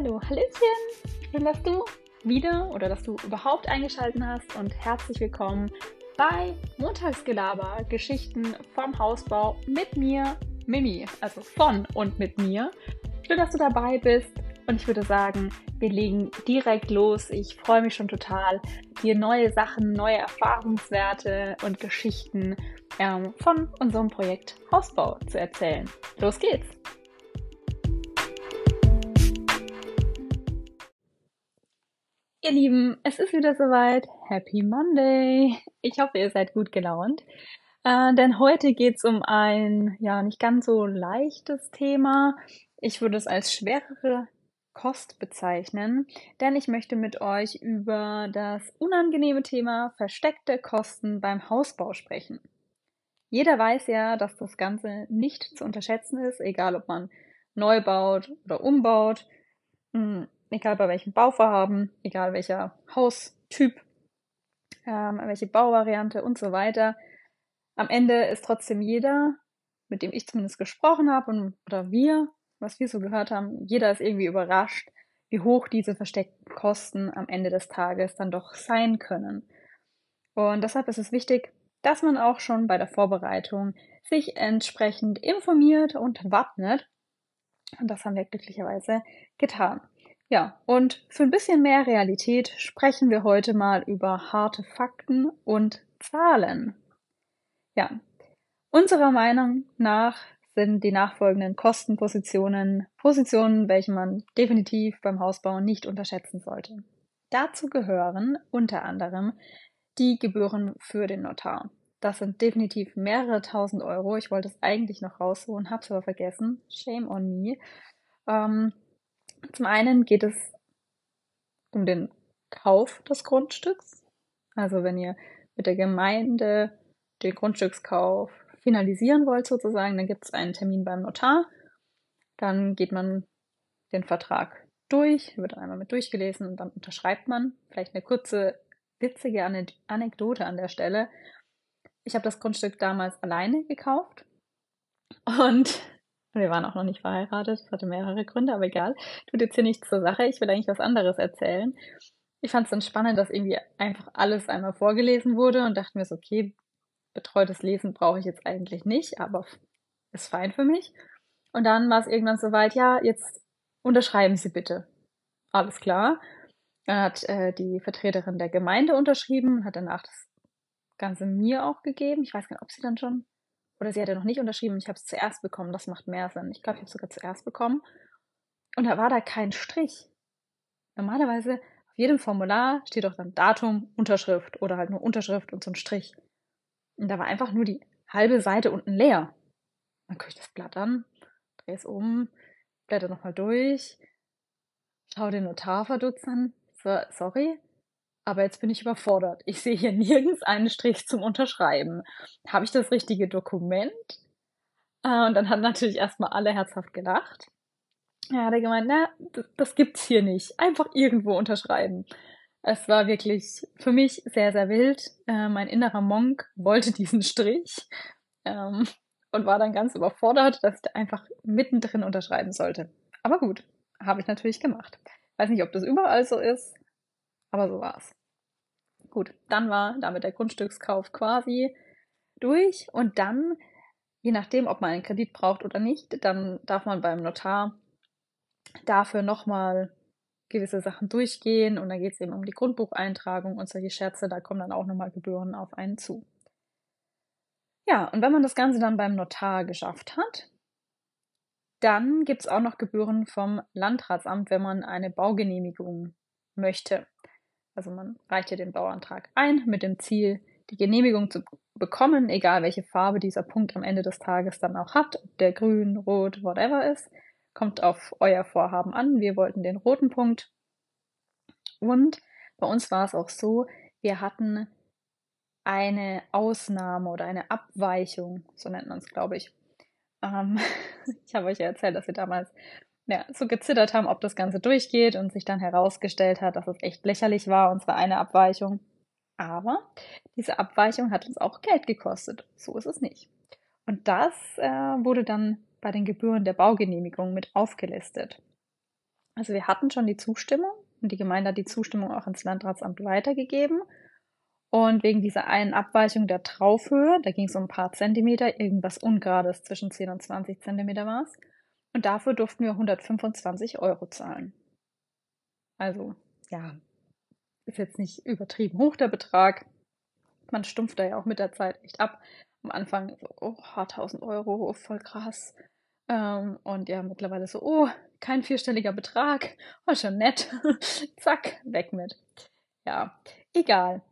Hallo, Hallöchen! Schön, dass du wieder oder dass du überhaupt eingeschaltet hast und herzlich willkommen bei Montagsgelaber, Geschichten vom Hausbau mit mir, Mimi, also von und mit mir. Schön, dass du dabei bist und ich würde sagen, wir legen direkt los. Ich freue mich schon total, dir neue Sachen, neue Erfahrungswerte und Geschichten ähm, von unserem Projekt Hausbau zu erzählen. Los geht's! Ihr Lieben, es ist wieder soweit. Happy Monday! Ich hoffe, ihr seid gut gelaunt. Äh, denn heute geht es um ein ja nicht ganz so leichtes Thema. Ich würde es als schwerere Kost bezeichnen, denn ich möchte mit euch über das unangenehme Thema versteckte Kosten beim Hausbau sprechen. Jeder weiß ja, dass das Ganze nicht zu unterschätzen ist, egal ob man neu baut oder umbaut, hm, egal bei welchem Bauvorhaben, egal welcher Haustyp, ähm, welche Bauvariante und so weiter. Am Ende ist trotzdem jeder, mit dem ich zumindest gesprochen habe und oder wir, was wir so gehört haben, jeder ist irgendwie überrascht, wie hoch diese versteckten Kosten am Ende des Tages dann doch sein können. Und deshalb ist es wichtig, dass man auch schon bei der Vorbereitung sich entsprechend informiert und wappnet. Und das haben wir glücklicherweise getan. Ja, und für ein bisschen mehr Realität sprechen wir heute mal über harte Fakten und Zahlen. Ja, unserer Meinung nach sind die nachfolgenden Kostenpositionen Positionen, welche man definitiv beim Hausbau nicht unterschätzen sollte. Dazu gehören unter anderem die Gebühren für den Notar. Das sind definitiv mehrere tausend Euro. Ich wollte es eigentlich noch rausholen, hab's aber vergessen. Shame on me. Ähm, zum einen geht es um den Kauf des Grundstücks. Also wenn ihr mit der Gemeinde den Grundstückskauf finalisieren wollt sozusagen, dann gibt es einen Termin beim Notar. Dann geht man den Vertrag durch, wird einmal mit durchgelesen und dann unterschreibt man. Vielleicht eine kurze witzige Anekdote an der Stelle. Ich habe das Grundstück damals alleine gekauft und wir waren auch noch nicht verheiratet. Das hatte mehrere Gründe, aber egal. Tut jetzt hier nichts zur Sache. Ich will eigentlich was anderes erzählen. Ich fand es dann spannend, dass irgendwie einfach alles einmal vorgelesen wurde und dachte mir so, okay, betreutes Lesen brauche ich jetzt eigentlich nicht, aber ist fein für mich. Und dann war es irgendwann soweit, ja, jetzt unterschreiben Sie bitte. Alles klar. Dann hat äh, die Vertreterin der Gemeinde unterschrieben, hat danach das Ganze mir auch gegeben. Ich weiß gar nicht, ob sie dann schon oder sie hat ja noch nicht unterschrieben, ich habe es zuerst bekommen, das macht mehr Sinn. Ich glaube, ich habe es sogar zuerst bekommen. Und da war da kein Strich. Normalerweise auf jedem Formular steht doch dann Datum, Unterschrift oder halt nur Unterschrift und so ein Strich. Und da war einfach nur die halbe Seite unten leer. Dann gucke ich das Blatt an, drehe es um, blätter nochmal durch, schaue den Notar verdutzt an. So, sorry, aber jetzt bin ich überfordert. Ich sehe hier nirgends einen Strich zum Unterschreiben. Habe ich das richtige Dokument? Äh, und dann hat natürlich erstmal alle herzhaft gelacht. Ja, hat gemeint, na, das gibt's hier nicht. Einfach irgendwo unterschreiben. Es war wirklich für mich sehr, sehr wild. Äh, mein innerer Monk wollte diesen Strich ähm, und war dann ganz überfordert, dass ich da einfach mittendrin unterschreiben sollte. Aber gut, habe ich natürlich gemacht. Weiß nicht, ob das überall so ist, aber so war es. Gut, dann war damit der Grundstückskauf quasi durch und dann, je nachdem, ob man einen Kredit braucht oder nicht, dann darf man beim Notar dafür nochmal gewisse Sachen durchgehen und dann geht es eben um die Grundbucheintragung und solche Scherze, da kommen dann auch nochmal Gebühren auf einen zu. Ja, und wenn man das Ganze dann beim Notar geschafft hat, dann gibt es auch noch Gebühren vom Landratsamt, wenn man eine Baugenehmigung möchte. Also man reicht hier den Bauantrag ein mit dem Ziel, die Genehmigung zu bekommen, egal welche Farbe dieser Punkt am Ende des Tages dann auch hat, ob der grün, rot, whatever ist. Kommt auf euer Vorhaben an. Wir wollten den roten Punkt. Und bei uns war es auch so, wir hatten eine Ausnahme oder eine Abweichung, so nennt man es, glaube ich. Ähm, ich habe euch ja erzählt, dass wir damals ja, so gezittert haben, ob das Ganze durchgeht und sich dann herausgestellt hat, dass es echt lächerlich war, unsere eine Abweichung. Aber diese Abweichung hat uns auch Geld gekostet. So ist es nicht. Und das äh, wurde dann bei den Gebühren der Baugenehmigung mit aufgelistet. Also wir hatten schon die Zustimmung und die Gemeinde hat die Zustimmung auch ans Landratsamt weitergegeben. Und wegen dieser einen Abweichung der Traufhöhe, da ging es um ein paar Zentimeter, irgendwas Ungerades zwischen 10 und 20 Zentimeter war es. Und dafür durften wir 125 Euro zahlen. Also, ja, ist jetzt nicht übertrieben hoch der Betrag. Man stumpft da ja auch mit der Zeit echt ab. Am Anfang so, oh, 1000 Euro, voll krass. Ähm, und ja, mittlerweile so, oh, kein vierstelliger Betrag. Oh, schon nett. Zack, weg mit. Ja, egal.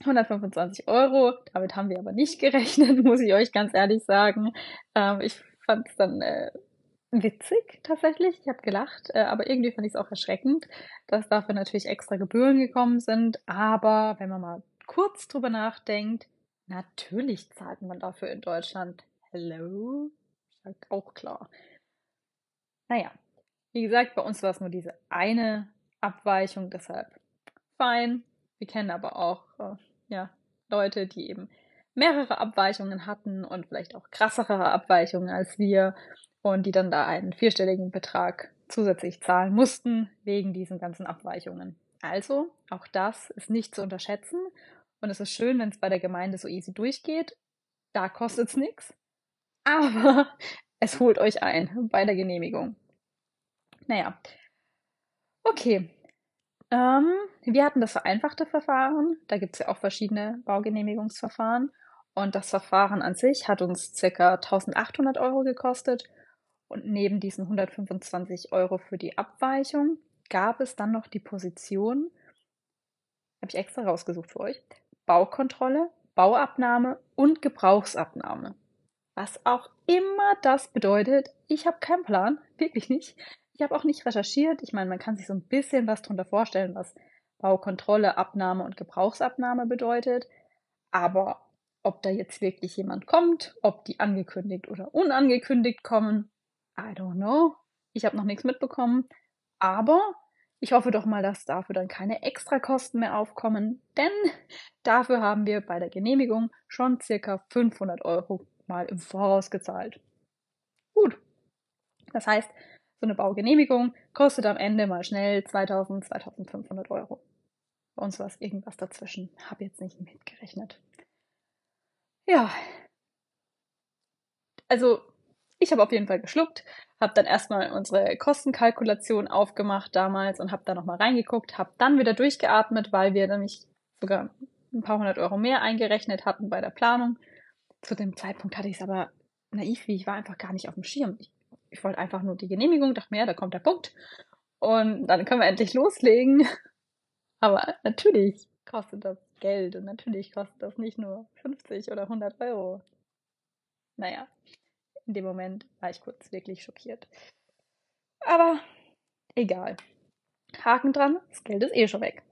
125 Euro, damit haben wir aber nicht gerechnet, muss ich euch ganz ehrlich sagen. Ähm, ich fand es dann äh, witzig tatsächlich. Ich habe gelacht, äh, aber irgendwie fand ich es auch erschreckend, dass dafür natürlich extra Gebühren gekommen sind. Aber wenn man mal kurz drüber nachdenkt, natürlich zahlt man dafür in Deutschland. Hello? Ist auch klar. Naja, wie gesagt, bei uns war es nur diese eine Abweichung, deshalb fein. Wir kennen aber auch äh, ja, Leute, die eben mehrere Abweichungen hatten und vielleicht auch krassere Abweichungen als wir und die dann da einen vierstelligen Betrag zusätzlich zahlen mussten wegen diesen ganzen Abweichungen. Also, auch das ist nicht zu unterschätzen und es ist schön, wenn es bei der Gemeinde so easy durchgeht. Da kostet es nichts, aber es holt euch ein bei der Genehmigung. Naja, okay, ähm, wir hatten das vereinfachte Verfahren. Da gibt es ja auch verschiedene Baugenehmigungsverfahren. Und das Verfahren an sich hat uns ca. 1800 Euro gekostet. Und neben diesen 125 Euro für die Abweichung gab es dann noch die Position, habe ich extra rausgesucht für euch, Baukontrolle, Bauabnahme und Gebrauchsabnahme. Was auch immer das bedeutet, ich habe keinen Plan, wirklich nicht. Ich habe auch nicht recherchiert. Ich meine, man kann sich so ein bisschen was darunter vorstellen, was Baukontrolle, Abnahme und Gebrauchsabnahme bedeutet. Aber ob da jetzt wirklich jemand kommt, ob die angekündigt oder unangekündigt kommen, I don't know. Ich habe noch nichts mitbekommen. Aber ich hoffe doch mal, dass dafür dann keine Extrakosten mehr aufkommen, denn dafür haben wir bei der Genehmigung schon circa 500 Euro mal im Voraus gezahlt. Gut. Das heißt, so eine Baugenehmigung kostet am Ende mal schnell 2000, 2500 Euro. Bei uns war es irgendwas dazwischen. Habe jetzt nicht mitgerechnet. Ja. Also, ich habe auf jeden Fall geschluckt, habe dann erstmal unsere Kostenkalkulation aufgemacht damals und habe da nochmal reingeguckt, habe dann wieder durchgeatmet, weil wir nämlich sogar ein paar hundert Euro mehr eingerechnet hatten bei der Planung. Zu dem Zeitpunkt hatte ich es aber naiv wie ich war einfach gar nicht auf dem Schirm. Ich ich wollte einfach nur die Genehmigung, dachte mir, ja, da kommt der Punkt. Und dann können wir endlich loslegen. Aber natürlich kostet das Geld und natürlich kostet das nicht nur 50 oder 100 Euro. Naja, in dem Moment war ich kurz wirklich schockiert. Aber egal. Haken dran, das Geld ist eh schon weg.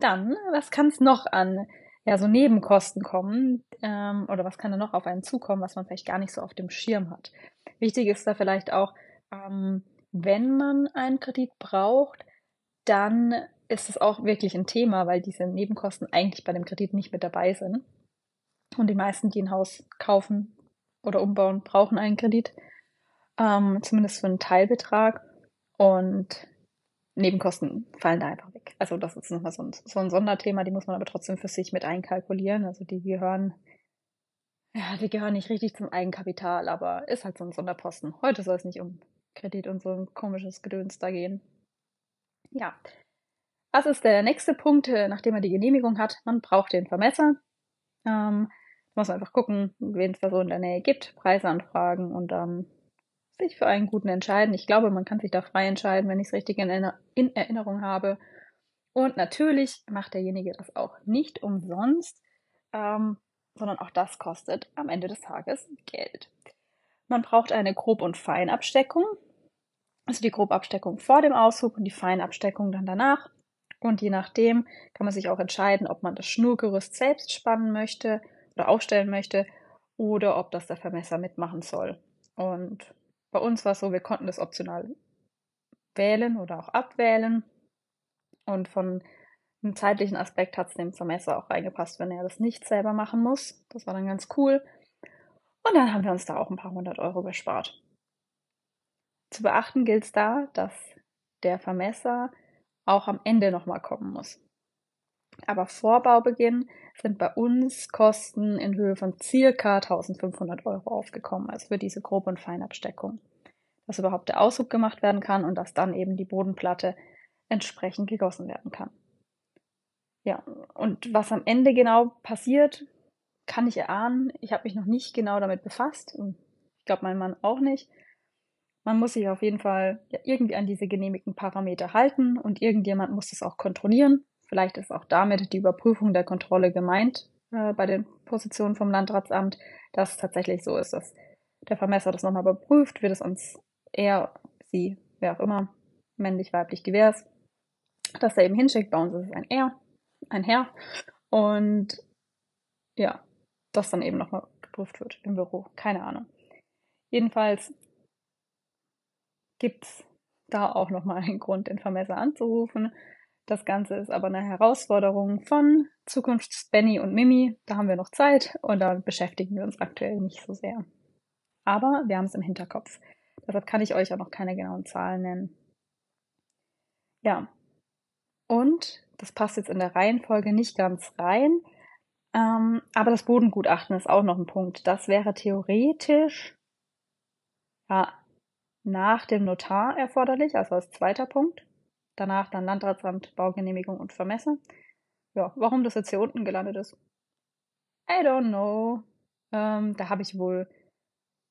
Dann, was kann es noch an ja, so Nebenkosten kommen? Ähm, oder was kann da noch auf einen zukommen, was man vielleicht gar nicht so auf dem Schirm hat? Wichtig ist da vielleicht auch, ähm, wenn man einen Kredit braucht, dann ist es auch wirklich ein Thema, weil diese Nebenkosten eigentlich bei dem Kredit nicht mit dabei sind. Und die meisten, die ein Haus kaufen oder umbauen, brauchen einen Kredit, ähm, zumindest für einen Teilbetrag. Und Nebenkosten fallen da einfach weg. Also das ist nochmal so ein, so ein Sonderthema, die muss man aber trotzdem für sich mit einkalkulieren. Also die gehören ja, die gehören nicht richtig zum Eigenkapital, aber ist halt so ein Sonderposten. Heute soll es nicht um Kredit und so ein komisches Gedöns da gehen. Ja. Was ist der nächste Punkt, äh, nachdem man die Genehmigung hat? Man braucht den Vermesser. Ähm, muss einfach gucken, wen es da so in der Nähe gibt, Preise anfragen und dann sich für einen guten entscheiden. Ich glaube, man kann sich da frei entscheiden, wenn ich es richtig in, in Erinnerung habe. Und natürlich macht derjenige das auch nicht umsonst. Ähm, sondern auch das kostet am Ende des Tages Geld. Man braucht eine Grob- und Feinabsteckung, also die Grobabsteckung vor dem Aushub und die Feinabsteckung dann danach. Und je nachdem kann man sich auch entscheiden, ob man das Schnurgerüst selbst spannen möchte oder aufstellen möchte oder ob das der Vermesser mitmachen soll. Und bei uns war es so, wir konnten das optional wählen oder auch abwählen. Und von im zeitlichen Aspekt hat es dem Vermesser auch reingepasst, wenn er das nicht selber machen muss. Das war dann ganz cool. Und dann haben wir uns da auch ein paar hundert Euro gespart. Zu beachten gilt es da, dass der Vermesser auch am Ende nochmal kommen muss. Aber vor Baubeginn sind bei uns Kosten in Höhe von circa 1500 Euro aufgekommen, also für diese Grob- und Feinabsteckung. Dass überhaupt der Aushub gemacht werden kann und dass dann eben die Bodenplatte entsprechend gegossen werden kann. Ja, und was am Ende genau passiert, kann ich erahnen. Ich habe mich noch nicht genau damit befasst ich glaube mein Mann auch nicht. Man muss sich auf jeden Fall irgendwie an diese genehmigten Parameter halten und irgendjemand muss das auch kontrollieren. Vielleicht ist auch damit die Überprüfung der Kontrolle gemeint äh, bei den Positionen vom Landratsamt, dass es tatsächlich so ist, dass der Vermesser das nochmal überprüft, wird es uns er, sie, wer auch immer, männlich, weiblich, divers, dass er eben hinschickt. Bei uns ist es ein er, ein Herr. Und ja, das dann eben nochmal geprüft wird im Büro. Keine Ahnung. Jedenfalls gibt es da auch nochmal einen Grund, den Vermesser anzurufen. Das Ganze ist aber eine Herausforderung von Zukunfts-Benny und Mimi. Da haben wir noch Zeit und da beschäftigen wir uns aktuell nicht so sehr. Aber wir haben es im Hinterkopf. Deshalb kann ich euch auch noch keine genauen Zahlen nennen. Ja. Und das passt jetzt in der Reihenfolge nicht ganz rein. Ähm, aber das Bodengutachten ist auch noch ein Punkt. Das wäre theoretisch ja, nach dem Notar erforderlich, also als zweiter Punkt. Danach dann Landratsamt, Baugenehmigung und Vermesser. Ja, warum das jetzt hier unten gelandet ist? I don't know. Ähm, da habe ich wohl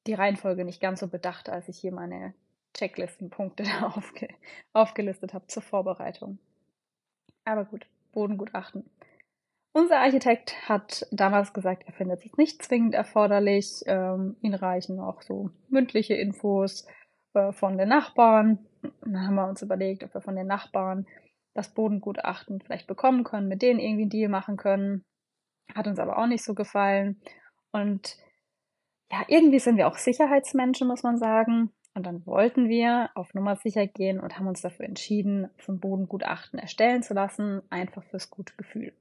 die Reihenfolge nicht ganz so bedacht, als ich hier meine Checklistenpunkte aufge aufgelistet habe zur Vorbereitung. Aber gut, Bodengutachten. Unser Architekt hat damals gesagt, er findet es nicht zwingend erforderlich. Ähm, ihn reichen auch so mündliche Infos von den Nachbarn. Dann haben wir uns überlegt, ob wir von den Nachbarn das Bodengutachten vielleicht bekommen können, mit denen irgendwie einen Deal machen können. Hat uns aber auch nicht so gefallen. Und ja, irgendwie sind wir auch Sicherheitsmenschen, muss man sagen. Und dann wollten wir auf Nummer sicher gehen und haben uns dafür entschieden, so ein Bodengutachten erstellen zu lassen, einfach fürs gute Gefühl.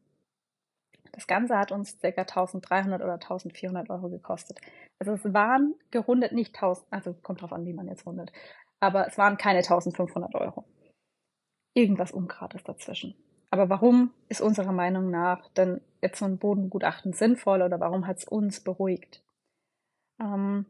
Das Ganze hat uns ca. 1300 oder 1400 Euro gekostet. Also es waren gerundet nicht 1000, also kommt drauf an, wie man jetzt rundet, aber es waren keine 1500 Euro. Irgendwas Ungerades dazwischen. Aber warum ist unserer Meinung nach denn jetzt so ein Bodengutachten sinnvoll oder warum hat es uns beruhigt? Ähm,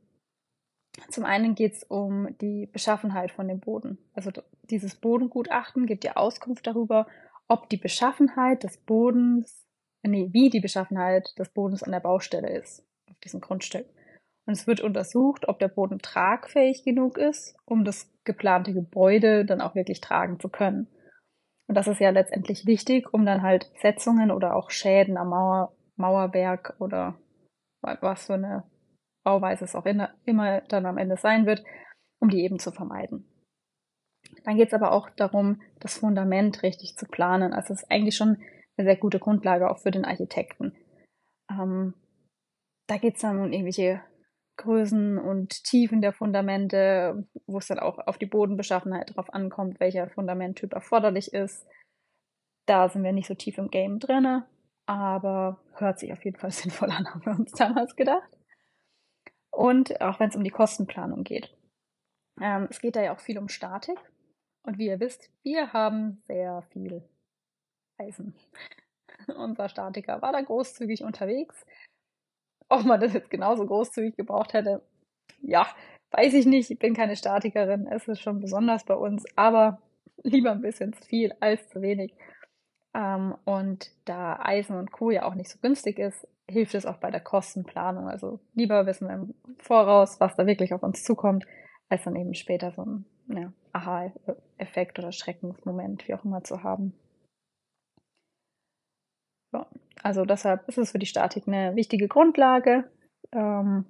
zum einen geht es um die Beschaffenheit von dem Boden. Also dieses Bodengutachten gibt ja Auskunft darüber, ob die Beschaffenheit des Bodens, nee, wie die Beschaffenheit des Bodens an der Baustelle ist, auf diesem Grundstück. Und es wird untersucht, ob der Boden tragfähig genug ist, um das geplante Gebäude dann auch wirklich tragen zu können. Und das ist ja letztendlich wichtig, um dann halt Setzungen oder auch Schäden am Mauer, Mauerwerk oder was für eine Bauweise es auch in, immer dann am Ende sein wird, um die eben zu vermeiden. Dann geht es aber auch darum, das Fundament richtig zu planen. Also es ist eigentlich schon eine sehr gute Grundlage auch für den Architekten. Ähm, da geht es dann um irgendwelche Größen und Tiefen der Fundamente, wo es dann auch auf die Bodenbeschaffenheit drauf ankommt, welcher Fundamenttyp erforderlich ist. Da sind wir nicht so tief im Game drinne, aber hört sich auf jeden Fall sinnvoll an, haben wir uns damals gedacht. Und auch wenn es um die Kostenplanung geht. Ähm, es geht da ja auch viel um Statik. Und wie ihr wisst, wir haben sehr viel Eisen. Unser Statiker war da großzügig unterwegs. Ob man das jetzt genauso großzügig gebraucht hätte, ja, weiß ich nicht. Ich bin keine Statikerin. Es ist schon besonders bei uns, aber lieber ein bisschen zu viel als zu wenig. Ähm, und da Eisen und Co. ja auch nicht so günstig ist, hilft es auch bei der Kostenplanung. Also lieber wissen wir im Voraus, was da wirklich auf uns zukommt, als dann eben später so ein ja, Aha-Effekt oder Schreckensmoment, wie auch immer, zu haben. Ja, also deshalb ist es für die Statik eine wichtige Grundlage. Ähm,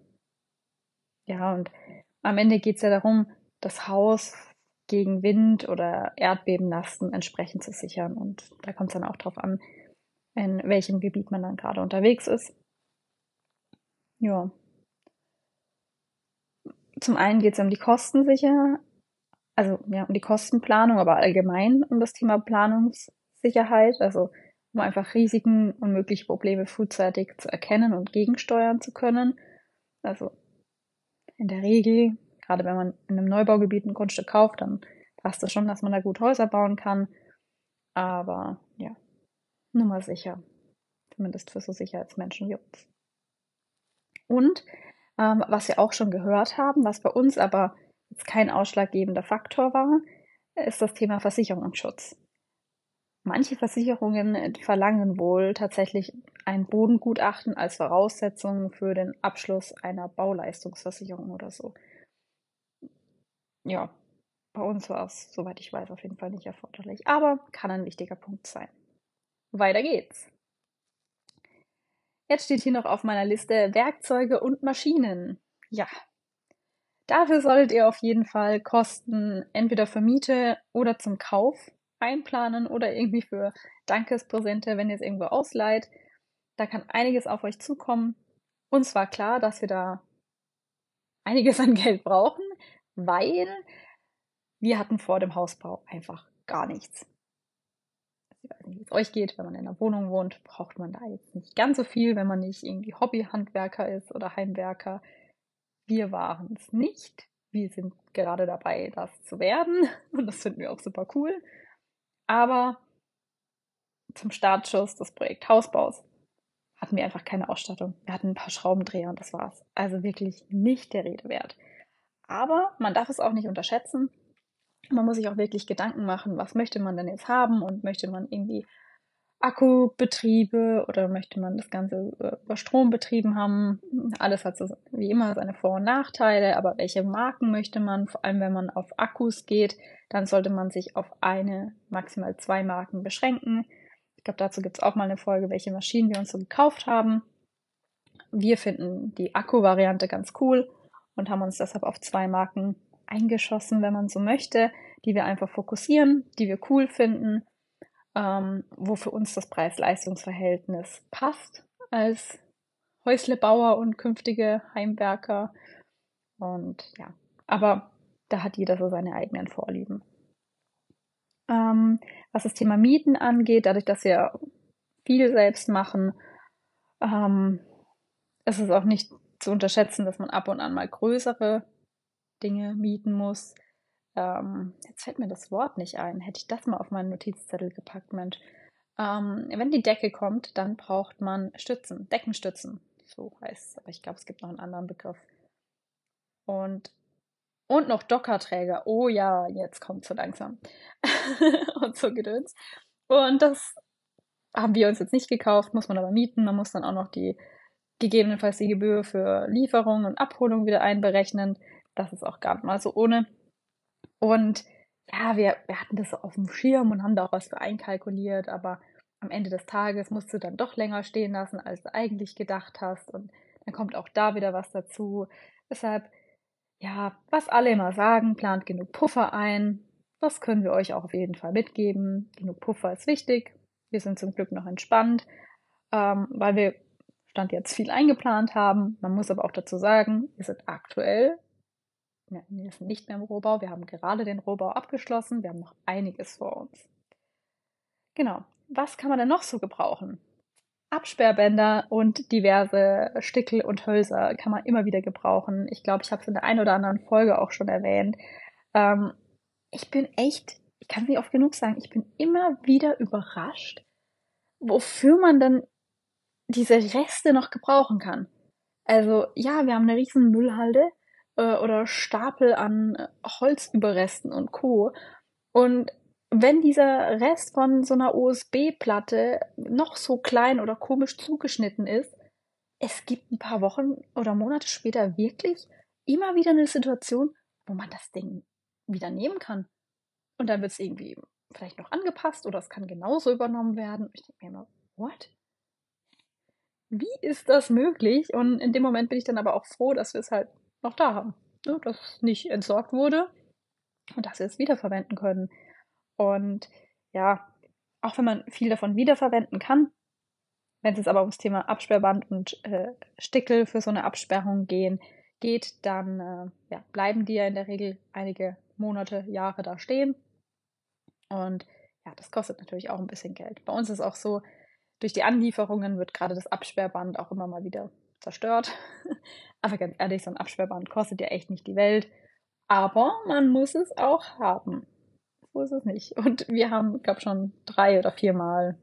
ja, und am Ende geht es ja darum, das Haus gegen Wind oder Erdbebenlasten entsprechend zu sichern. Und da kommt es dann auch darauf an, in welchem Gebiet man dann gerade unterwegs ist. Ja. Zum einen geht es um die Kostensicher, also ja, um die Kostenplanung, aber allgemein um das Thema Planungssicherheit, also um einfach Risiken und mögliche Probleme frühzeitig zu erkennen und gegensteuern zu können. Also in der Regel, gerade wenn man in einem Neubaugebiet ein Grundstück kauft, dann passt es schon, dass man da gut Häuser bauen kann. Aber ja, nur mal sicher. Zumindest für so Sicherheitsmenschen wie uns. Und ähm, was wir auch schon gehört haben, was bei uns aber jetzt kein ausschlaggebender Faktor war, ist das Thema Versicherungsschutz. Manche Versicherungen verlangen wohl tatsächlich ein Bodengutachten als Voraussetzung für den Abschluss einer Bauleistungsversicherung oder so. Ja, bei uns war es, soweit ich weiß, auf jeden Fall nicht erforderlich, aber kann ein wichtiger Punkt sein. Weiter geht's. Jetzt steht hier noch auf meiner Liste Werkzeuge und Maschinen. Ja. Dafür solltet ihr auf jeden Fall Kosten entweder für Miete oder zum Kauf einplanen oder irgendwie für Dankespräsente, wenn ihr es irgendwo ausleiht. Da kann einiges auf euch zukommen. Uns war klar, dass wir da einiges an Geld brauchen, weil wir hatten vor dem Hausbau einfach gar nichts ich weiß nicht, wie es euch geht, wenn man in einer Wohnung wohnt, braucht man da jetzt nicht ganz so viel, wenn man nicht irgendwie Hobbyhandwerker ist oder Heimwerker. Wir waren es nicht. Wir sind gerade dabei, das zu werden und das finden wir auch super cool. Aber zum Startschuss des Projekt Hausbaus hatten wir einfach keine Ausstattung. Wir hatten ein paar Schraubendreher und das war's. Also wirklich nicht der Rede wert. Aber man darf es auch nicht unterschätzen man muss sich auch wirklich Gedanken machen, was möchte man denn jetzt haben und möchte man irgendwie Akkubetriebe oder möchte man das Ganze äh, über Strom betrieben haben. Alles hat so wie immer seine Vor- und Nachteile, aber welche Marken möchte man? Vor allem wenn man auf Akkus geht, dann sollte man sich auf eine, maximal zwei Marken beschränken. Ich glaube, dazu gibt es auch mal eine Folge, welche Maschinen wir uns so gekauft haben. Wir finden die Akku-Variante ganz cool und haben uns deshalb auf zwei Marken eingeschossen, wenn man so möchte, die wir einfach fokussieren, die wir cool finden, ähm, wo für uns das Preis-Leistungs-Verhältnis passt als Häuslebauer und künftige Heimwerker. Und ja, aber da hat jeder so seine eigenen Vorlieben. Ähm, was das Thema Mieten angeht, dadurch, dass wir viel selbst machen, ähm, ist es auch nicht zu unterschätzen, dass man ab und an mal größere Dinge mieten muss. Ähm, jetzt fällt mir das Wort nicht ein. Hätte ich das mal auf meinen Notizzettel gepackt, Mensch. Ähm, wenn die Decke kommt, dann braucht man Stützen, Deckenstützen. So heißt es. Aber ich glaube, es gibt noch einen anderen Begriff. Und, und noch Dockerträger. Oh ja, jetzt kommt so langsam. und so Gedöns. Und das haben wir uns jetzt nicht gekauft, muss man aber mieten. Man muss dann auch noch die gegebenenfalls die Gebühr für Lieferung und Abholung wieder einberechnen. Das ist auch gar nicht mal so ohne. Und ja, wir, wir hatten das so auf dem Schirm und haben da auch was für einkalkuliert, aber am Ende des Tages musst du dann doch länger stehen lassen, als du eigentlich gedacht hast. Und dann kommt auch da wieder was dazu. Deshalb, ja, was alle immer sagen, plant genug Puffer ein. Das können wir euch auch auf jeden Fall mitgeben. Genug Puffer ist wichtig. Wir sind zum Glück noch entspannt, ähm, weil wir Stand jetzt viel eingeplant haben. Man muss aber auch dazu sagen, wir sind aktuell wir sind nicht mehr im Rohbau. Wir haben gerade den Rohbau abgeschlossen. Wir haben noch einiges vor uns. Genau. Was kann man denn noch so gebrauchen? Absperrbänder und diverse Stickel und Hölzer kann man immer wieder gebrauchen. Ich glaube, ich habe es in der einen oder anderen Folge auch schon erwähnt. Ähm, ich bin echt, ich kann es nicht oft genug sagen, ich bin immer wieder überrascht, wofür man denn diese Reste noch gebrauchen kann. Also ja, wir haben eine riesen Müllhalde äh, oder Stapel an Holzüberresten und Co. Und wenn dieser Rest von so einer USB-Platte noch so klein oder komisch zugeschnitten ist, es gibt ein paar Wochen oder Monate später wirklich immer wieder eine Situation, wo man das Ding wieder nehmen kann. Und dann wird es irgendwie vielleicht noch angepasst oder es kann genauso übernommen werden. Ich denke mir immer, what? Wie ist das möglich? Und in dem Moment bin ich dann aber auch froh, dass wir es halt noch da haben. Ne, dass es nicht entsorgt wurde und dass wir es wiederverwenden können. Und ja, auch wenn man viel davon wiederverwenden kann, wenn es aber ums Thema Absperrband und äh, Stickel für so eine Absperrung gehen, geht, dann äh, ja, bleiben die ja in der Regel einige Monate, Jahre da stehen. Und ja, das kostet natürlich auch ein bisschen Geld. Bei uns ist auch so, durch die Anlieferungen wird gerade das Absperrband auch immer mal wieder zerstört. Aber ganz ehrlich, so ein Absperrband kostet ja echt nicht die Welt. Aber man muss es auch haben. So ist es nicht. Und wir haben, glaube schon drei oder viermal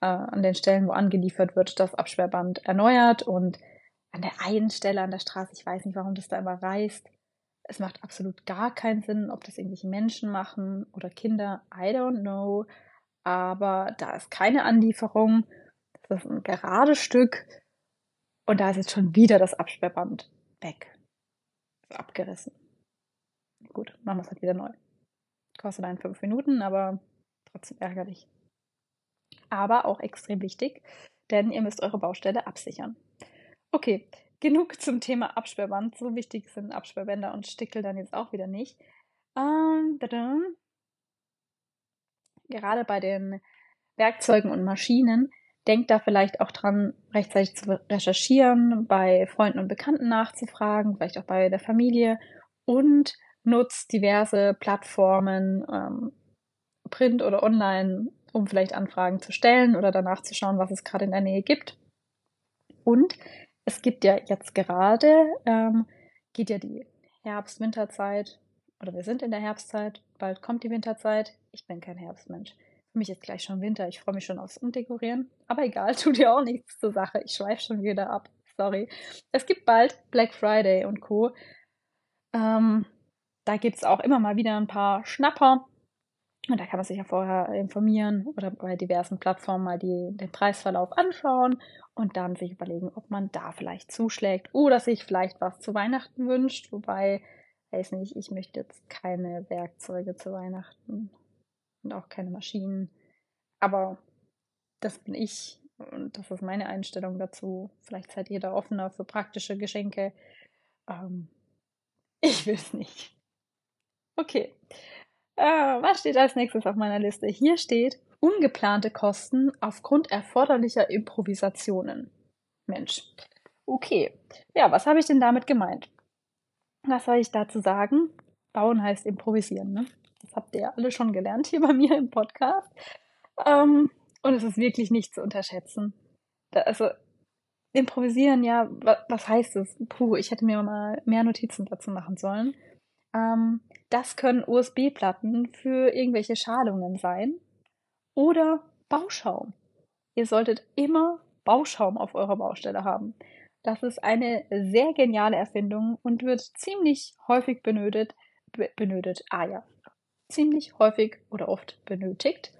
äh, an den Stellen, wo angeliefert wird, das Absperrband erneuert und an der einen Stelle an der Straße, ich weiß nicht, warum das da immer reißt. Es macht absolut gar keinen Sinn, ob das irgendwelche Menschen machen oder Kinder, I don't know. Aber da ist keine Anlieferung. Das ist ein gerades Stück. Und da ist jetzt schon wieder das Absperrband weg. Abgerissen. Gut, machen wir es halt wieder neu. Kostet einen fünf Minuten, aber trotzdem ärgerlich. Aber auch extrem wichtig, denn ihr müsst eure Baustelle absichern. Okay, genug zum Thema Absperrband. So wichtig sind Absperrbänder und Stickel dann jetzt auch wieder nicht. Ähm, Gerade bei den Werkzeugen und Maschinen, denkt da vielleicht auch dran, rechtzeitig zu recherchieren, bei Freunden und Bekannten nachzufragen, vielleicht auch bei der Familie und nutzt diverse Plattformen, ähm, Print oder online, um vielleicht Anfragen zu stellen oder danach zu schauen, was es gerade in der Nähe gibt. Und es gibt ja jetzt gerade, ähm, geht ja die Herbst-Winterzeit oder wir sind in der Herbstzeit, bald kommt die Winterzeit. Ich bin kein Herbstmensch. Für mich ist gleich schon Winter, ich freue mich schon aufs Umdekorieren. Aber egal, tut ja auch nichts zur Sache. Ich schweife schon wieder ab. Sorry. Es gibt bald Black Friday und Co. Ähm, da gibt es auch immer mal wieder ein paar Schnapper. Und da kann man sich ja vorher informieren oder bei diversen Plattformen mal die, den Preisverlauf anschauen und dann sich überlegen, ob man da vielleicht zuschlägt oder sich vielleicht was zu Weihnachten wünscht. Wobei, weiß nicht, ich möchte jetzt keine Werkzeuge zu Weihnachten und auch keine Maschinen. Aber das bin ich und das ist meine Einstellung dazu. Vielleicht seid ihr da offener für praktische Geschenke. Ähm, ich will es nicht. Okay. Äh, was steht als nächstes auf meiner Liste? Hier steht ungeplante Kosten aufgrund erforderlicher Improvisationen. Mensch. Okay. Ja, was habe ich denn damit gemeint? Was soll ich dazu sagen? Bauen heißt improvisieren, ne? Das habt ihr ja alle schon gelernt hier bei mir im Podcast. Ähm, und es ist wirklich nicht zu unterschätzen. Da, also, improvisieren, ja, was, heißt es? Puh, ich hätte mir mal mehr Notizen dazu machen sollen. Ähm, das können USB-Platten für irgendwelche Schalungen sein oder Bauschaum. Ihr solltet immer Bauschaum auf eurer Baustelle haben. Das ist eine sehr geniale Erfindung und wird ziemlich häufig benötigt. benötigt, ah ja, ziemlich häufig oder oft benötigt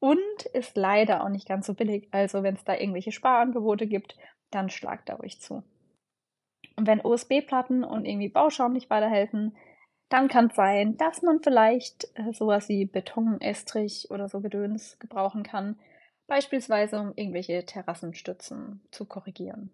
und ist leider auch nicht ganz so billig. Also wenn es da irgendwelche Sparangebote gibt, dann schlagt da ruhig zu. Und wenn USB-Platten und irgendwie Bauschaum nicht weiterhelfen, dann kann es sein, dass man vielleicht äh, sowas wie Beton, Estrich oder so Gedöns gebrauchen kann, beispielsweise um irgendwelche Terrassenstützen zu korrigieren.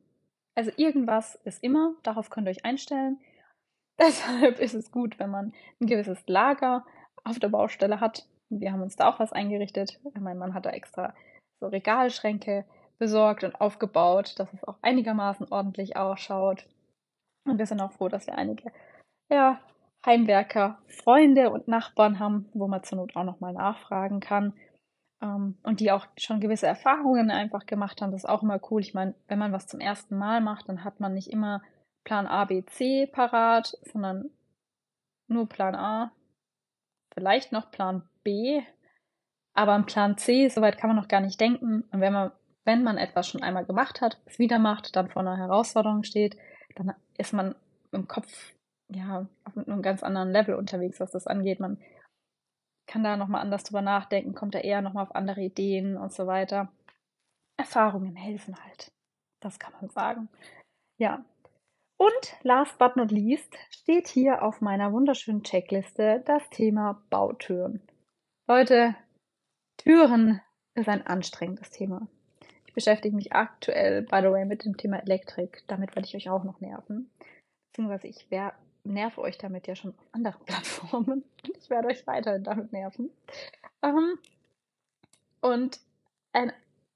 Also irgendwas ist immer, darauf könnt ihr euch einstellen. Deshalb ist es gut, wenn man ein gewisses Lager auf der Baustelle hat. Wir haben uns da auch was eingerichtet. Mein Mann hat da extra so Regalschränke besorgt und aufgebaut, dass es auch einigermaßen ordentlich ausschaut. Und wir sind auch froh, dass wir einige ja, Heimwerker, Freunde und Nachbarn haben, wo man zur Not auch nochmal nachfragen kann. Ähm, und die auch schon gewisse Erfahrungen einfach gemacht haben. Das ist auch immer cool. Ich meine, wenn man was zum ersten Mal macht, dann hat man nicht immer Plan A, B, C parat, sondern nur Plan A, vielleicht noch Plan B, aber ein Plan C, soweit kann man noch gar nicht denken. Und wenn man, wenn man etwas schon einmal gemacht hat, es wieder macht, dann vor einer Herausforderung steht, dann ist man im Kopf ja auf einem ganz anderen Level unterwegs, was das angeht. Man kann da nochmal anders drüber nachdenken, kommt da eher nochmal auf andere Ideen und so weiter. Erfahrungen helfen halt. Das kann man sagen. Ja, und last but not least steht hier auf meiner wunderschönen Checkliste das Thema Bautüren. Leute, Türen ist ein anstrengendes Thema. Ich beschäftige mich aktuell, by the way, mit dem Thema Elektrik. Damit werde ich euch auch noch nerven. Beziehungsweise ich wär, nerve euch damit ja schon auf anderen Plattformen. Ich werde euch weiterhin damit nerven. Ähm, und ein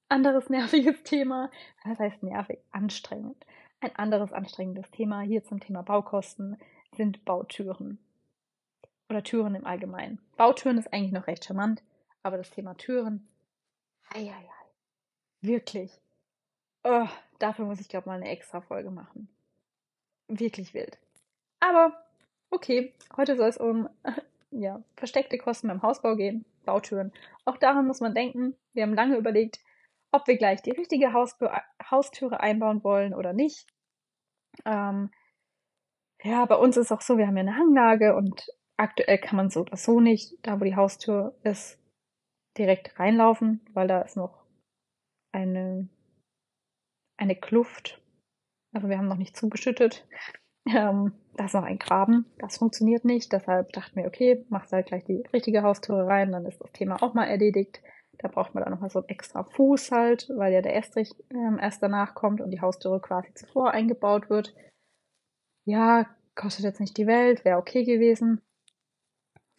anderes nerviges Thema, das heißt nervig, anstrengend. Ein anderes anstrengendes Thema hier zum Thema Baukosten sind Bautüren. Oder Türen im Allgemeinen. Bautüren ist eigentlich noch recht charmant, aber das Thema Türen, hei, hei, hei. Wirklich. Oh, dafür muss ich, glaube mal eine extra Folge machen. Wirklich wild. Aber okay, heute soll es um ja, versteckte Kosten beim Hausbau gehen, Bautüren. Auch daran muss man denken. Wir haben lange überlegt, ob wir gleich die richtige Hausbe Haustüre einbauen wollen oder nicht. Ähm, ja, bei uns ist auch so, wir haben ja eine Hanglage und aktuell kann man so oder so nicht, da wo die Haustür ist, direkt reinlaufen, weil da ist noch eine, eine Kluft. Also wir haben noch nicht zugeschüttet. Ähm, da ist noch ein Graben, das funktioniert nicht. Deshalb dachten wir, okay, machst halt gleich die richtige Haustür rein, dann ist das Thema auch mal erledigt. Da braucht man dann nochmal so einen extra Fuß halt, weil ja der Estrich ähm, erst danach kommt und die Haustüre quasi zuvor eingebaut wird. Ja, kostet jetzt nicht die Welt, wäre okay gewesen.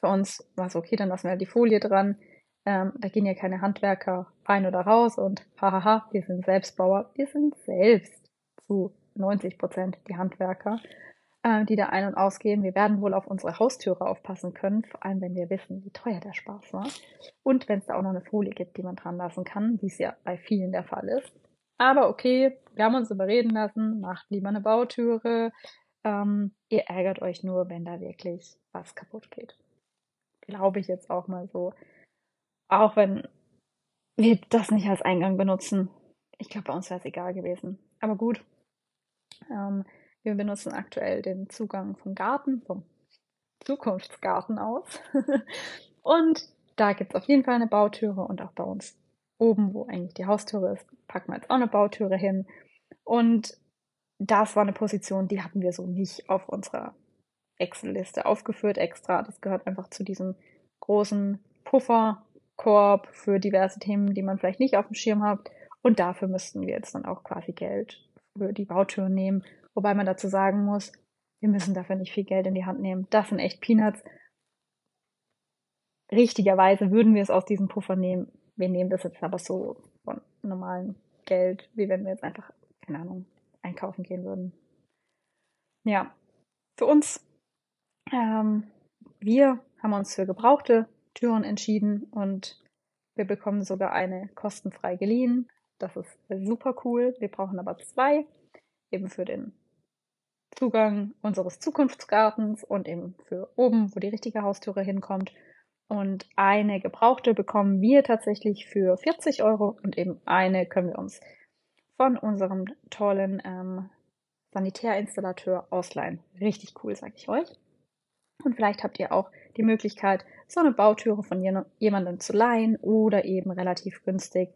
Für uns war es okay, dann lassen wir halt die Folie dran. Ähm, da gehen ja keine Handwerker rein oder raus und hahaha, wir sind Selbstbauer. Wir sind selbst zu 90 Prozent die Handwerker, äh, die da ein- und ausgehen. Wir werden wohl auf unsere Haustüre aufpassen können, vor allem wenn wir wissen, wie teuer der Spaß war. Und wenn es da auch noch eine Folie gibt, die man dran lassen kann, wie es ja bei vielen der Fall ist. Aber okay, wir haben uns überreden lassen, macht lieber eine Bautüre. Ähm, ihr ärgert euch nur, wenn da wirklich was kaputt geht. Glaube ich jetzt auch mal so. Auch wenn wir das nicht als Eingang benutzen. Ich glaube, bei uns wäre es egal gewesen. Aber gut. Ähm, wir benutzen aktuell den Zugang vom Garten, vom Zukunftsgarten aus. und da gibt es auf jeden Fall eine Bautüre und auch bei uns oben, wo eigentlich die Haustüre ist, packen wir jetzt auch eine Bautüre hin. Und das war eine Position, die hatten wir so nicht auf unserer Excel-Liste aufgeführt extra. Das gehört einfach zu diesem großen Puffer, Korb für diverse Themen, die man vielleicht nicht auf dem Schirm hat. Und dafür müssten wir jetzt dann auch quasi Geld die Bautüren nehmen. Wobei man dazu sagen muss, wir müssen dafür nicht viel Geld in die Hand nehmen. Das sind echt Peanuts. Richtigerweise würden wir es aus diesem Puffer nehmen. Wir nehmen das jetzt aber so von normalem Geld, wie wenn wir jetzt einfach, keine Ahnung, einkaufen gehen würden. Ja, für uns, ähm, wir haben uns für gebrauchte Türen entschieden und wir bekommen sogar eine kostenfrei geliehen. Das ist super cool. Wir brauchen aber zwei, eben für den Zugang unseres Zukunftsgartens und eben für oben, wo die richtige Haustüre hinkommt. Und eine gebrauchte bekommen wir tatsächlich für 40 Euro und eben eine können wir uns von unserem tollen ähm, Sanitärinstallateur ausleihen. Richtig cool, sag ich euch. Und vielleicht habt ihr auch die Möglichkeit, so eine Bautüre von jemandem zu leihen oder eben relativ günstig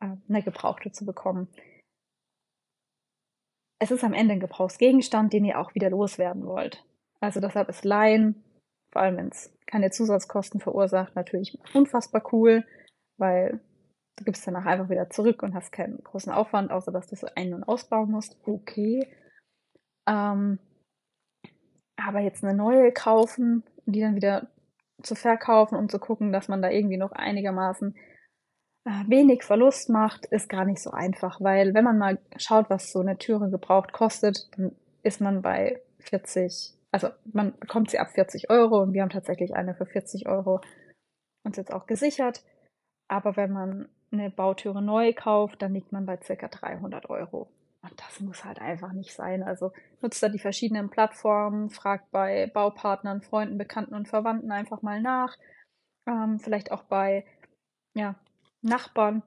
äh, eine gebrauchte zu bekommen. Es ist am Ende ein Gebrauchsgegenstand, den ihr auch wieder loswerden wollt. Also deshalb ist Leihen, vor allem wenn es keine Zusatzkosten verursacht, natürlich unfassbar cool, weil du gibst danach einfach wieder zurück und hast keinen großen Aufwand, außer dass du so ein- und ausbauen musst. Okay. Ähm, aber jetzt eine neue kaufen, die dann wieder zu verkaufen, um zu gucken, dass man da irgendwie noch einigermaßen wenig Verlust macht, ist gar nicht so einfach, weil wenn man mal schaut, was so eine Türe gebraucht kostet, dann ist man bei 40, also man bekommt sie ab 40 Euro und wir haben tatsächlich eine für 40 Euro uns jetzt auch gesichert. Aber wenn man eine Bautüre neu kauft, dann liegt man bei circa 300 Euro. Und das muss halt einfach nicht sein. Also nutzt da die verschiedenen Plattformen, fragt bei Baupartnern, Freunden, Bekannten und Verwandten einfach mal nach. Ähm, vielleicht auch bei ja, Nachbarn,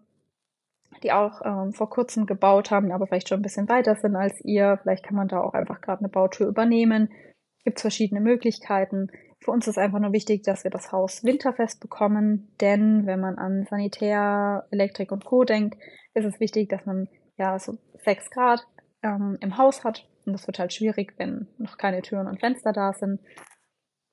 die auch ähm, vor kurzem gebaut haben, aber vielleicht schon ein bisschen weiter sind als ihr. Vielleicht kann man da auch einfach gerade eine Bautür übernehmen. Gibt es verschiedene Möglichkeiten. Für uns ist einfach nur wichtig, dass wir das Haus winterfest bekommen, denn wenn man an Sanitär, Elektrik und Co. denkt, ist es wichtig, dass man ja so 6 Grad ähm, im Haus hat. Und das wird halt schwierig, wenn noch keine Türen und Fenster da sind.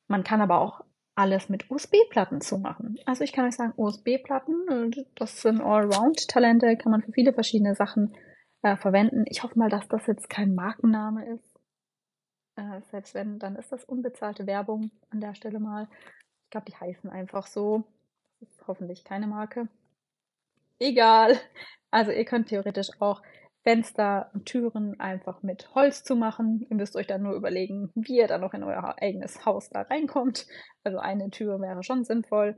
Man kann aber auch alles mit USB-Platten zumachen. Also ich kann euch sagen, USB-Platten, das sind Allround-Talente, kann man für viele verschiedene Sachen äh, verwenden. Ich hoffe mal, dass das jetzt kein Markenname ist. Äh, selbst wenn, dann ist das unbezahlte Werbung an der Stelle mal. Ich glaube, die heißen einfach so. Hoffentlich keine Marke. Egal. Also ihr könnt theoretisch auch Fenster und Türen einfach mit Holz zu machen. Ihr müsst euch dann nur überlegen, wie ihr dann noch in euer eigenes Haus da reinkommt. Also eine Tür wäre schon sinnvoll.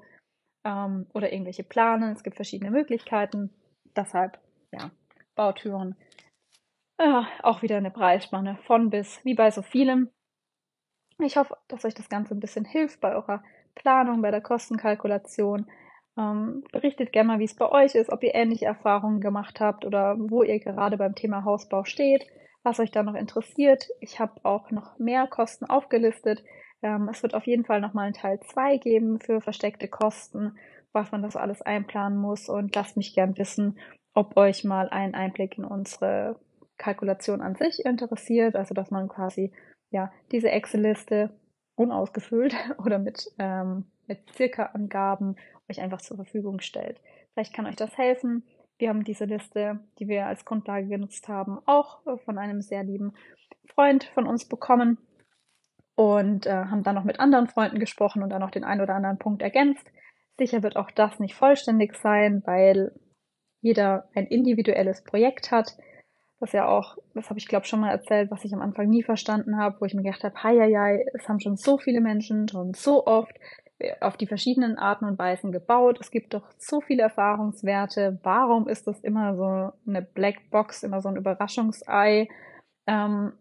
Ähm, oder irgendwelche Planen. Es gibt verschiedene Möglichkeiten. Deshalb, ja, Bautüren. Ja, auch wieder eine Preisspanne von bis, wie bei so vielem. Ich hoffe, dass euch das Ganze ein bisschen hilft bei eurer Planung, bei der Kostenkalkulation. Ähm, berichtet gerne mal, wie es bei euch ist, ob ihr ähnliche Erfahrungen gemacht habt oder wo ihr gerade beim Thema Hausbau steht, was euch da noch interessiert. Ich habe auch noch mehr Kosten aufgelistet. Ähm, es wird auf jeden Fall nochmal einen Teil 2 geben für versteckte Kosten, was man das alles einplanen muss und lasst mich gern wissen, ob euch mal ein Einblick in unsere Kalkulation an sich interessiert, also dass man quasi ja diese Excel-Liste unausgefüllt oder mit, ähm, mit circa Angaben euch einfach zur Verfügung stellt. Vielleicht kann euch das helfen. Wir haben diese Liste, die wir als Grundlage genutzt haben, auch von einem sehr lieben Freund von uns bekommen und äh, haben dann noch mit anderen Freunden gesprochen und dann noch den einen oder anderen Punkt ergänzt. Sicher wird auch das nicht vollständig sein, weil jeder ein individuelles Projekt hat. Das ja auch, das habe ich glaube schon mal erzählt, was ich am Anfang nie verstanden habe, wo ich mir gedacht habe, hei, es haben schon so viele Menschen schon so oft auf die verschiedenen Arten und Weisen gebaut. Es gibt doch so viele Erfahrungswerte. Warum ist das immer so eine Blackbox, immer so ein Überraschungsei? Ähm,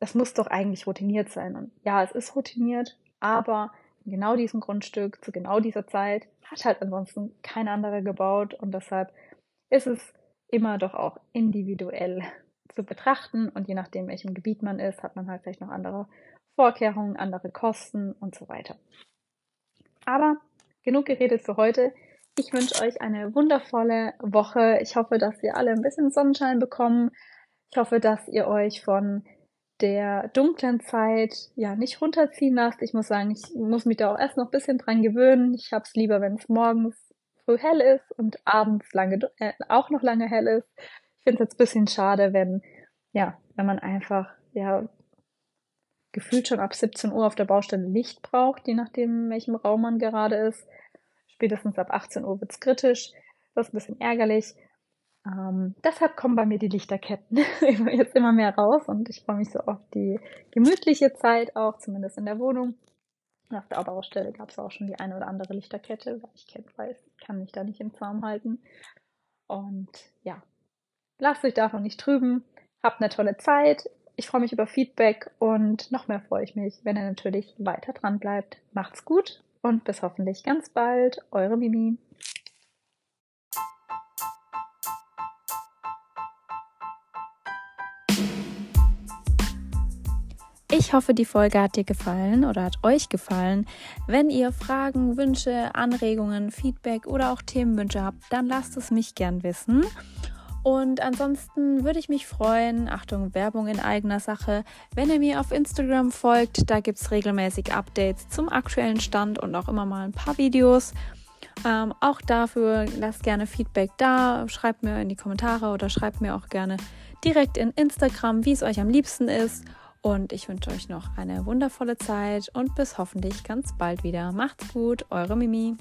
es muss doch eigentlich routiniert sein. Und ja, es ist routiniert, aber genau diesem Grundstück zu genau dieser Zeit hat halt ansonsten kein anderer gebaut und deshalb ist es immer doch auch individuell zu betrachten und je nachdem, welchem Gebiet man ist, hat man halt vielleicht noch andere Vorkehrungen, andere Kosten und so weiter. Aber genug geredet für heute. Ich wünsche euch eine wundervolle Woche. Ich hoffe, dass ihr alle ein bisschen Sonnenschein bekommen. Ich hoffe, dass ihr euch von der dunklen Zeit ja nicht runterziehen lasst. Ich muss sagen, ich muss mich da auch erst noch ein bisschen dran gewöhnen. Ich habe es lieber, wenn es morgens früh hell ist und abends lange äh, auch noch lange hell ist. Ich finde es jetzt ein bisschen schade, wenn ja, wenn man einfach ja gefühlt schon ab 17 Uhr auf der Baustelle Licht braucht, je nachdem, in welchem Raum man gerade ist. Spätestens ab 18 Uhr wird's kritisch. Das ist ein bisschen ärgerlich. Ähm, deshalb kommen bei mir die Lichterketten jetzt immer mehr raus und ich freue mich so auf die gemütliche Zeit auch, zumindest in der Wohnung. Nach der Baustelle gab es auch schon die eine oder andere Lichterkette, weil ich kennt weiß, ich kann mich da nicht im Zaum halten. Und ja, lasst euch davon nicht trüben. Habt eine tolle Zeit. Ich freue mich über Feedback und noch mehr freue ich mich, wenn ihr natürlich weiter dran bleibt. Macht's gut und bis hoffentlich ganz bald. Eure Mimi. Ich hoffe, die Folge hat dir gefallen oder hat euch gefallen. Wenn ihr Fragen, Wünsche, Anregungen, Feedback oder auch Themenwünsche habt, dann lasst es mich gern wissen. Und ansonsten würde ich mich freuen, Achtung, Werbung in eigener Sache, wenn ihr mir auf Instagram folgt. Da gibt es regelmäßig Updates zum aktuellen Stand und auch immer mal ein paar Videos. Ähm, auch dafür lasst gerne Feedback da, schreibt mir in die Kommentare oder schreibt mir auch gerne direkt in Instagram, wie es euch am liebsten ist. Und ich wünsche euch noch eine wundervolle Zeit und bis hoffentlich ganz bald wieder. Macht's gut, eure Mimi.